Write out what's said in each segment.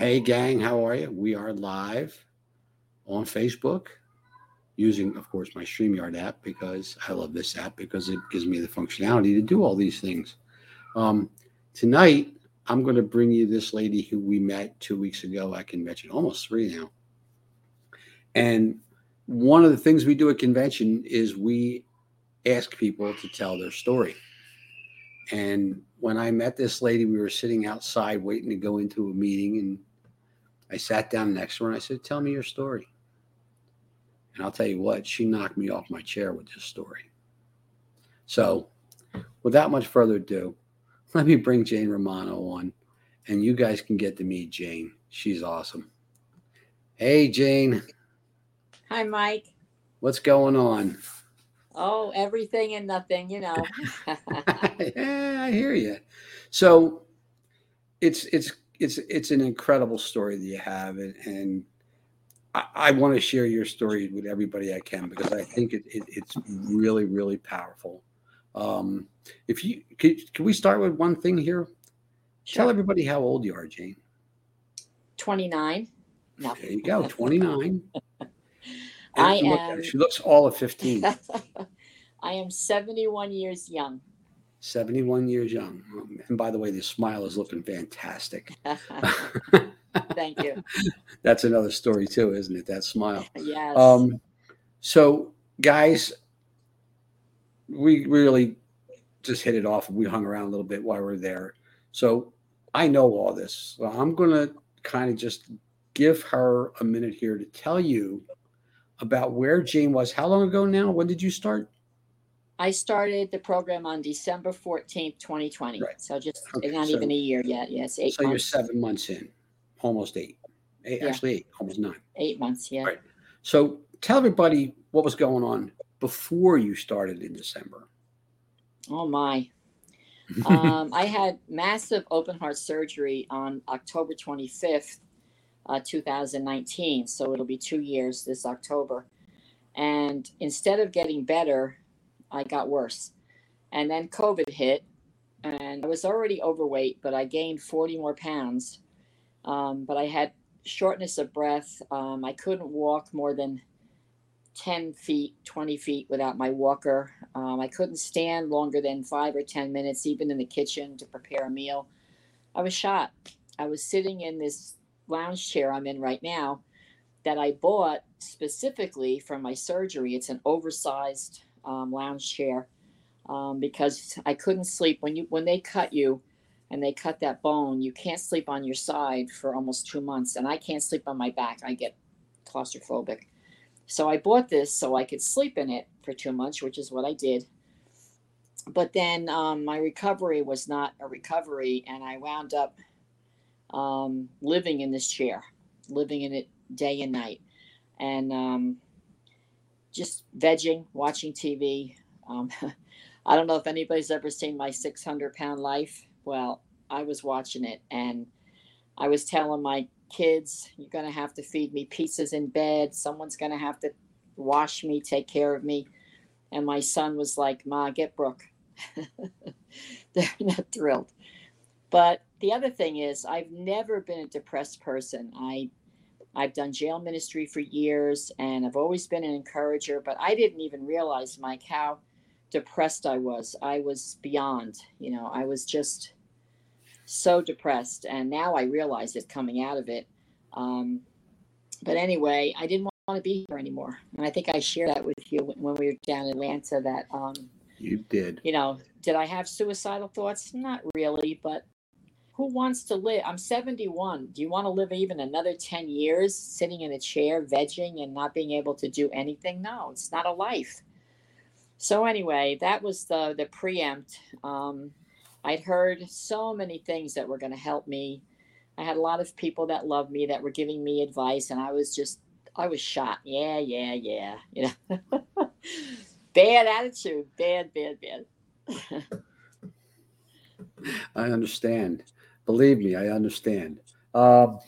Hey, gang, how are you? We are live on Facebook using, of course, my StreamYard app because I love this app because it gives me the functionality to do all these things. Um, tonight, I'm going to bring you this lady who we met two weeks ago at convention, almost three now. And one of the things we do at convention is we ask people to tell their story. And when I met this lady, we were sitting outside waiting to go into a meeting, and I sat down next to her and I said, Tell me your story. And I'll tell you what, she knocked me off my chair with this story. So, without much further ado, let me bring Jane Romano on, and you guys can get to meet Jane. She's awesome. Hey, Jane. Hi, Mike. What's going on? Oh, everything and nothing, you know. yeah, I hear you. So, it's it's it's it's an incredible story that you have, and, and I, I want to share your story with everybody I can because I think it, it, it's really really powerful. Um, if you can, can we start with one thing here? Sure. Tell everybody how old you are, Jane. 29. No. There you go, 29. I look am- She looks all of 15, I am 71 years young. 71 years young. And by the way, the smile is looking fantastic. Thank you. That's another story too, isn't it? That smile. Yes. Um, so, guys, we really just hit it off. We hung around a little bit while we are there. So, I know all this. So I'm going to kind of just give her a minute here to tell you about where Jane was. How long ago now? When did you start? I started the program on December 14th, 2020. Right. So just Okay, not so- even a year yet. Yes, eight so you're months. seven months in, almost eight. Eight- Yeah. Actually, eight, almost nine. Eight months, yeah. Right. So tell everybody what was going on before you started in December. Oh, my. um, I had massive open heart surgery on October 25th, uh, 2019. So it'll be two years this October. And instead of getting better, I got worse. And then COVID hit, and I was already overweight, but I gained 40 more pounds. Um, but I had shortness of breath. Um, I couldn't walk more than 10 feet, 20 feet without my walker. Um, I couldn't stand longer than five or 10 minutes, even in the kitchen to prepare a meal. I was shot. I was sitting in this lounge chair I'm in right now that I bought specifically for my surgery. It's an oversized um, lounge chair um, because I couldn't sleep when you when they cut you and they cut that bone. You can't sleep on your side for almost two months, and I can't sleep on my back. I get claustrophobic. So I bought this so I could sleep in it for two months, which is what I did. But then um, my recovery was not a recovery, and I wound up um, living in this chair, living in it day and night, and um, just vegging, watching TV. Um, I don't know if anybody's ever seen my 600 pound life. Well, I was watching it, and I was telling my kids, You're going to have to feed me pizzas in bed. Someone's going to have to wash me, take care of me. And my son was like, Ma, get Brooke. They're not thrilled. But the other thing is, I've never been a depressed person. I I've done jail ministry for years and I've always been an encourager, but I didn't even realize, Mike, how depressed I was. I was beyond, you know, I was just so depressed. And now I realize it coming out of it. Um, but anyway, I didn't want to be here anymore. And I think I shared that with you when we were down in Atlanta that, um, You did. you know, did I have suicidal thoughts? Not really, but who wants to live? I'm 71. Do you want to live even another 10 years sitting in a chair, vegging, and not being able to do anything? No, it's not a life. So anyway, that was the the preempt. Um, I'd heard so many things that were going to help me. I had a lot of people that loved me that were giving me advice, and I was just I was shot. Yeah, yeah, yeah. You know, bad attitude, bad, bad, bad. I understand. Believe me, I understand. Um,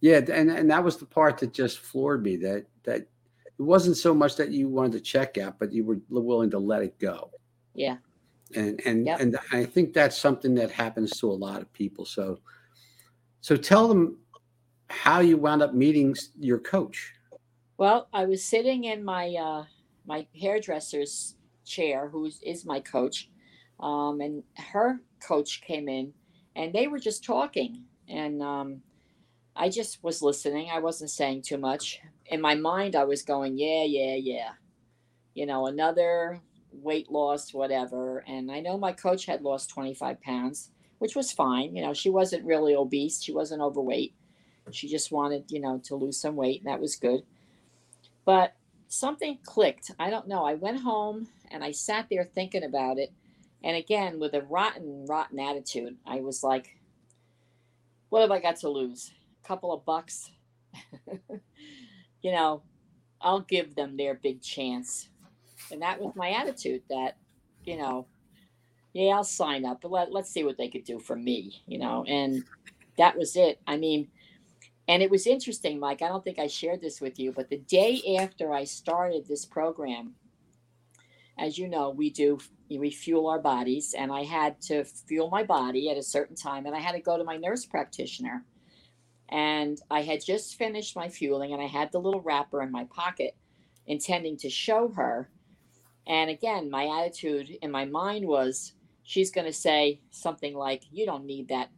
yeah, and and that was the part that just floored me. That that it wasn't so much that you wanted to check out, but you were willing to let it go. Yeah. And and Yep. and I think that's something that happens to a lot of people. So so tell them how you wound up meeting your coach. Well, I was sitting in my uh, my hairdresser's chair, who is my coach, um, and her coach came in, and they were just talking, and um, I just was listening. I wasn't saying too much. In my mind, I was going, "Yeah, yeah, yeah," you know, another weight loss, whatever. And I know my coach had lost 25 pounds, which was fine. You know, she wasn't really obese, she wasn't overweight. She just wanted, you know, to lose some weight, and that was good. But something clicked. I don't know. I went home and I sat there thinking about it. And again, with a rotten, rotten attitude, I was like, what have I got to lose? A couple of bucks? you know, I'll give them their big chance. And that was my attitude that, you know, yeah, I'll sign up, but let, let's see what they could do for me, you know. And that was it. I mean, and it was interesting, Mike. I don't think I shared this with you, but the day after I started this program, as you know, we do we fuel our bodies, and I had to fuel my body at a certain time, and I had to go to my nurse practitioner. And I had just finished my fueling, and I had the little wrapper in my pocket, intending to show her. And again, my attitude in my mind was, she's going to say something like, "You don't need that,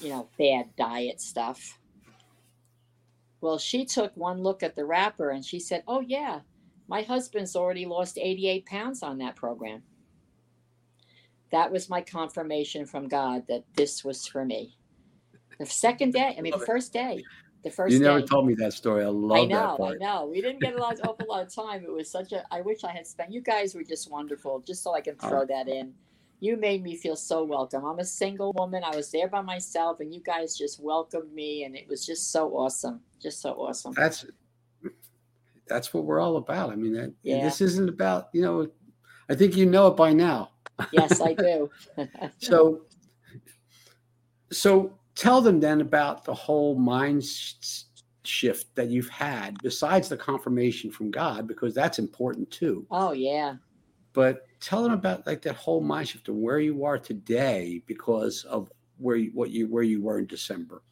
you know, bad diet stuff." Well, she took one look at the wrapper and she said, Oh, yeah, my husband's already lost 88 pounds on that program. That was my confirmation from God that this was for me. The second day, I mean, the first day, the first You never day, told me that story. I love I know, I know. We didn't get a lot, awful lot of time. It was such a. I wish I had spent. You guys were just wonderful. Just so I can oh. throw Oh. that in. You made me feel so welcome. I'm a single woman. I was there by myself, and you guys just welcomed me, and it was just so awesome. Just so awesome. That's that's what we're all about. I mean, that, Yeah. this isn't about you know. I think you know it by now. Yes, I do. So, so tell them then about the whole mind shift that you've had, besides the confirmation from God, because that's important too. oh yeah. But tell them about like that whole mind shift and where you are today because of where you, what you where you were in December.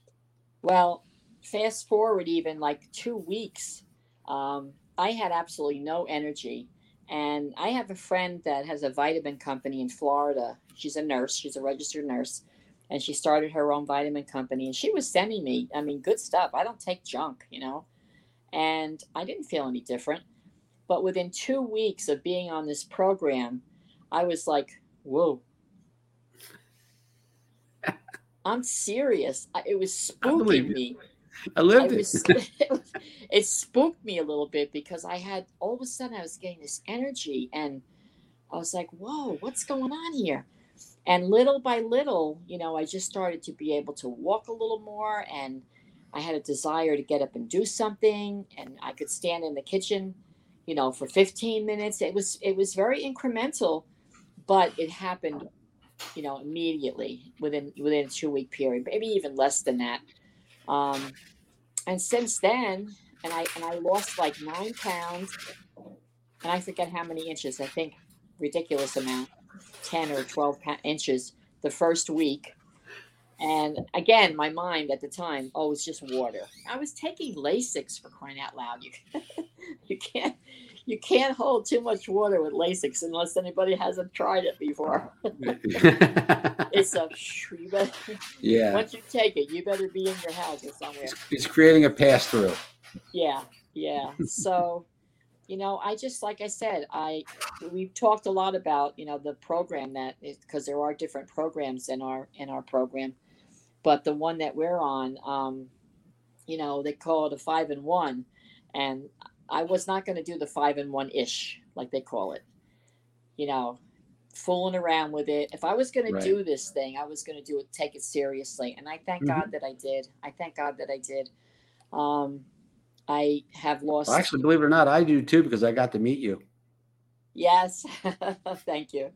Well, fast forward even like two weeks, um, I had absolutely no energy. And I have a friend that has a vitamin company in Florida. She's a nurse, she's a registered nurse. And she started her own vitamin company. And she was sending me, I mean, good stuff. I don't take junk, you know? And I didn't feel any different. But within two weeks of being on this program, I was like, whoa. I'm serious. It was spooking me. I I lived it. was, it spooked me a little bit because I had all of a sudden I was getting this energy and I was like, whoa, what's going on here? And little by little, you know, I just started to be able to walk a little more and I had a desire to get up and do something and I could stand in the kitchen, you know, for 15 minutes. It was it was very incremental, but it happened, you know, immediately within within a two week period, maybe even less than that. Um, and since then, and I and I lost like nine pounds, and I forget how many inches. I think ridiculous amount, ten or twelve inches the first week. And again, my mind at the time, oh, it's just water. I was taking Lasix for crying out loud. You you can't you can't hold too much water with Lasix unless anybody hasn't tried it before. It's a you yeah, once you take it, you better be in your house or somewhere. it's, it's creating a pass through. Yeah, yeah. So, you know, I just like I said, I we've talked a lot about you know the program that because there are different programs in our in our program, but the one that we're on, um, you know, they call it a five and one, and I was not going to do the five and one ish like they call it, you know, fooling around with it. If I was going Right. to do this thing, I was going to do it, take it seriously, and I thank Mhm. God that I did. I thank God that I did. Um, I have lost. Well, actually, believe it or not, I do too because I got to meet you. Yes, thank you.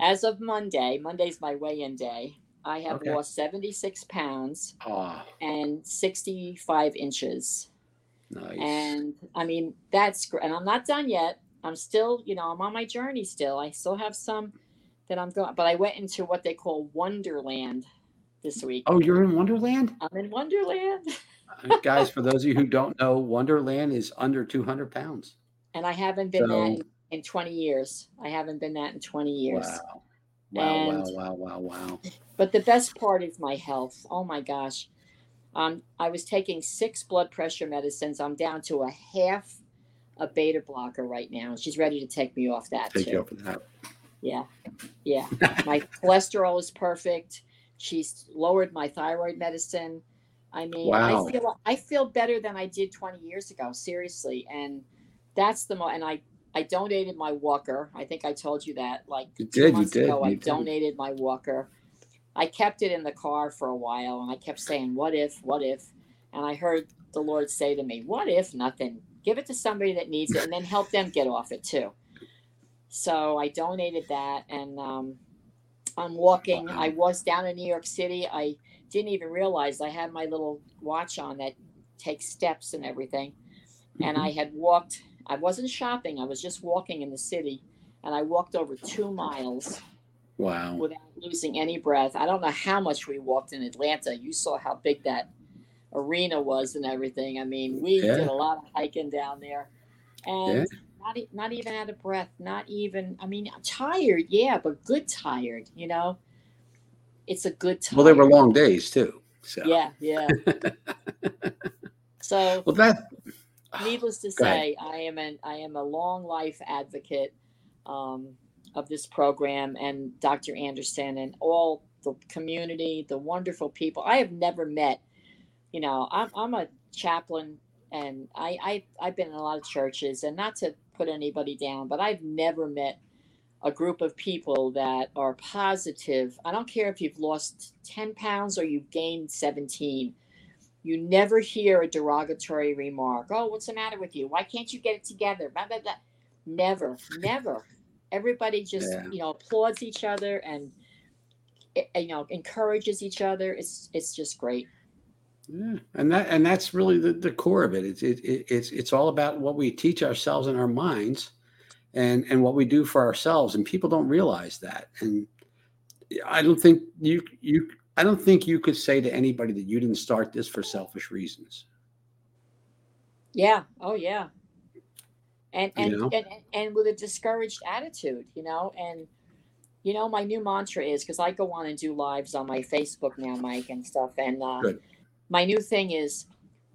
As of Monday, Monday's my weigh-in day. I have Okay. lost 76 pounds Oh, and 65 inches. Nice. And I mean, that's great. And I'm not done yet. I'm still, you know, I'm on my journey still. I still have some that I'm going, but I went into what they call Wonderland this week. oh, you're in Wonderland? I'm in Wonderland. Uh, Guys, for those of you who don't know, Wonderland is under 200 pounds. and I haven't been that in, in 20 years. I haven't been that in 20 years. Wow. Wow, And- wow, wow, wow, wow. But the best part is my health. Oh my gosh. Um, I was taking six blood pressure medicines. I'm down to a half a beta blocker right now. She's ready to take me off that Take too. you up for that. Yeah. Yeah. my cholesterol is perfect. She's lowered my thyroid medicine. I mean, Wow. I feel I feel better than I did 20 years ago, seriously. And that's the mo and I I donated my walker. I think I told you that like You did, you months did, ago I did. donated my walker. I kept it in the car for a while and I kept saying, What if, what if? And I heard the Lord say to me, What if nothing? Give it to somebody that needs it and then help them get off it too. So I donated that and um, I'm walking. I was down in New York City. I didn't even realize I had my little watch on that takes steps and everything. And Mm-hmm. I had walked, I wasn't shopping, I was just walking in the city. And I walked over two miles Wow. without losing any breath. I don't know how much we walked in Atlanta. You saw how big that arena was and everything. I mean, we Yeah. did a lot of hiking down there. And Yeah. not, e- not even out of breath, not even, I mean, tired, yeah, but good tired, you know? It's a good time. Well, they were long days too. So. Yeah, yeah. so Well, that. needless to say, I am an I am a long life advocate um, of this program and Dr. Andersen and all the community, the wonderful people. I have never met, you know, I'm I'm a chaplain and I, I I've been in a lot of churches and not to put anybody down, but I've never met a group of people that are positive. I don't care if you've lost 10 pounds or you've gained 17 you never hear a derogatory remark. Oh, what's the matter with you? Why can't you get it together? Blah, blah, blah. Never, never. Everybody just Yeah. you know applauds each other and eh, you know encourages each other. It's it's just great. Yeah, and that and that's really the, the core of it. It's it, it, it's it's all about what we teach ourselves in our minds, and and what we do for ourselves. And people don't realize that. And I don't think you you I don't think you could say to anybody that you didn't start this for selfish reasons. Yeah. Oh yeah. And You and, know? and and with a discouraged attitude, you know, and you know, my new mantra is because I go on and do lives on my Facebook now, Mike, and stuff. And uh, my new thing is,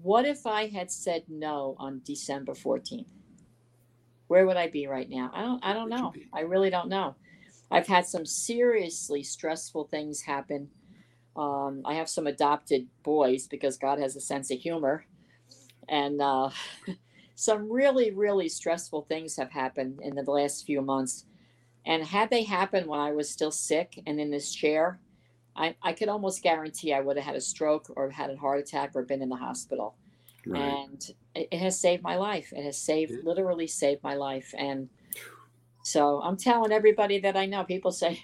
what if I had said no on December fourteenth? Where would I be right now? I don't. I don't know. I really don't know. I've had some seriously stressful things happen. Um, I have some adopted boys because God has a sense of humor, and uh, some really, really stressful things have happened in the last few months. And had they happened when I was still sick and in this chair, I, I could almost guarantee I would have had a stroke or had a heart attack or been in the hospital. Right. And it, it has saved my life. It has saved, Yeah. literally saved my life. And so I'm telling everybody that I know. People say,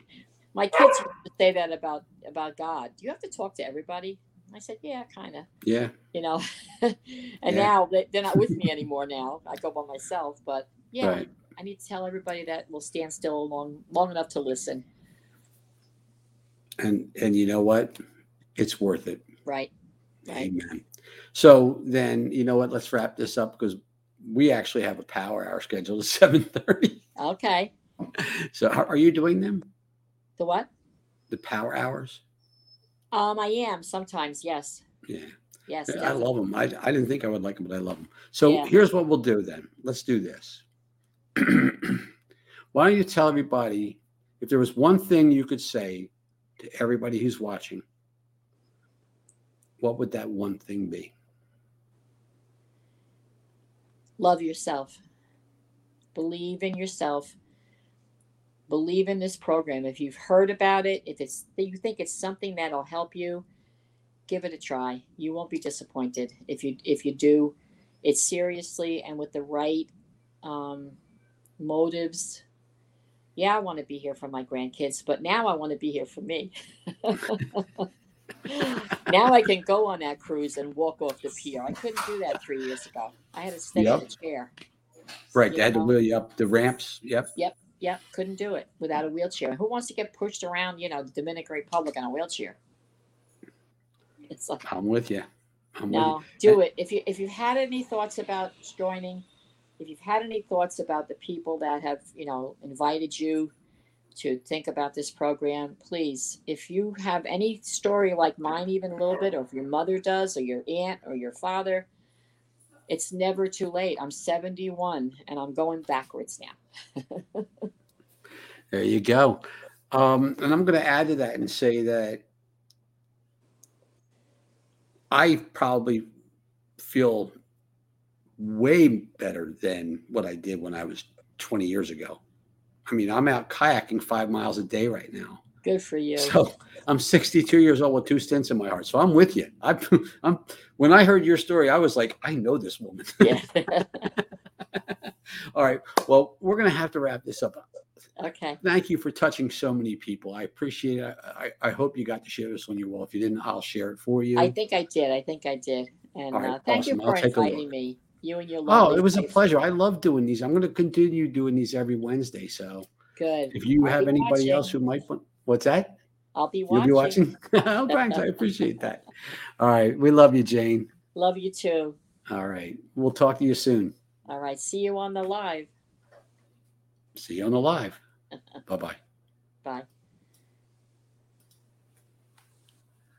my kids say that about about God. Do you have to talk to everybody? I said, yeah, kind of yeah. you know and Yeah. now they, they're not with me anymore now i go by myself but yeah Right. i need to tell everybody that will stand still long long enough to listen And and you know what? It's worth it. right right Amen. So then you know what? Let's wrap this up because we actually have a power hour scheduled at seven thirty. okay So are you doing them? the what The power hours? Um i am sometimes yes Yeah. yes I definitely. love them. I, I didn't think I would like them, but I love them. So Yeah. here's what we'll do then. Let's do this. Why don't you tell everybody if there was one thing you could say to everybody who's watching, what would that one thing be? love yourself believe in yourself believe in this program. If you've heard about it if it's if you think it's something that'll help you give it a try. You won't be disappointed. If you if you do it seriously and with the right um, motives. Yeah i want to be here for my grandkids but now i want to be here for me. Now i can go on that cruise and walk off the pier. I couldn't do that three years ago. I had to stay Yep. in the chair. Right. You They had to wheel you up the ramps. Yep. Yep, couldn't do it without a wheelchair. Who wants to get pushed around, you know, the Dominican Republic on a wheelchair? It's like, I'm with you. I'm with you. Do it. If you if you've had any thoughts about joining, if you've had any thoughts about the people that have you know invited you to think about this program, please, if you have any story like mine, even a little bit, or if your mother does, or your aunt, or your father, it's never too late. I'm 71 and I'm going backwards now. There you go. Um, and I'm going to add to that and say that I probably feel way better than what I did when I was 20 years ago. I mean, I'm out kayaking five miles a day right now. Good for you. So I'm 62 years old with two stents in my heart. So I'm with you. I, I'm when I heard your story, I was like, I know this woman. yeah. All right. Well, we're going to have to wrap this up. okay. Thank you for touching so many people. I appreciate it. I, I hope you got to share this on your wall. If you didn't, I'll share it for you. I think I did. I think I did. And right, uh, thank awesome. you for inviting me. You and your love. oh, it was a pleasure. I love doing these. I'm going to continue doing these every Wednesday. So Good. if you I'll have anybody else who might want, what's that? I'll be watching. You'll be watching? oh, thanks. I appreciate that. All right. We love you, Jane. Love you too. All right. We'll talk to you soon. All right. See you on the live. See you on the live. Bye bye. Bye.